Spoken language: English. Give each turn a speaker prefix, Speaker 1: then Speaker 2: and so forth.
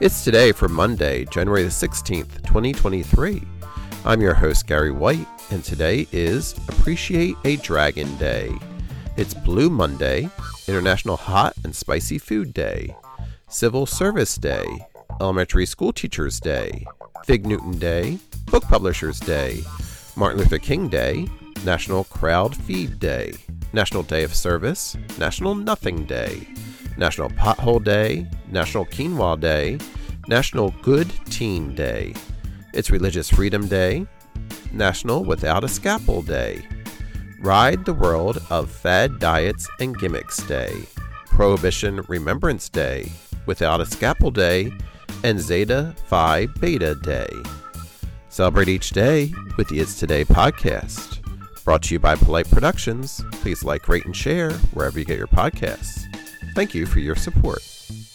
Speaker 1: It's today for Monday, January the 16th, 2023. I'm your host, Gary White, and today is Appreciate a Dragon Day. It's Blue Monday, International Hot and Spicy Food Day, Civil Service Day, Elementary School Teachers Day, Fig Newton Day, Book Publishers Day, Martin Luther King Day, National Crowd Feed Day, National Day of Service, National Nothing Day, National Pothole Day, National Quinoa Day, National Good Teen Day. It's Religious Freedom Day, National Without a Scalpel Day, Ride the World of Fad Diets and Gimmicks Day, Prohibition Remembrance Day, Without a Scalpel Day, and Zeta Phi Beta Day. Celebrate each day with the It's Today podcast. Brought to you by Polite Productions. Please like, rate, and share wherever you get your podcasts. Thank you for your support.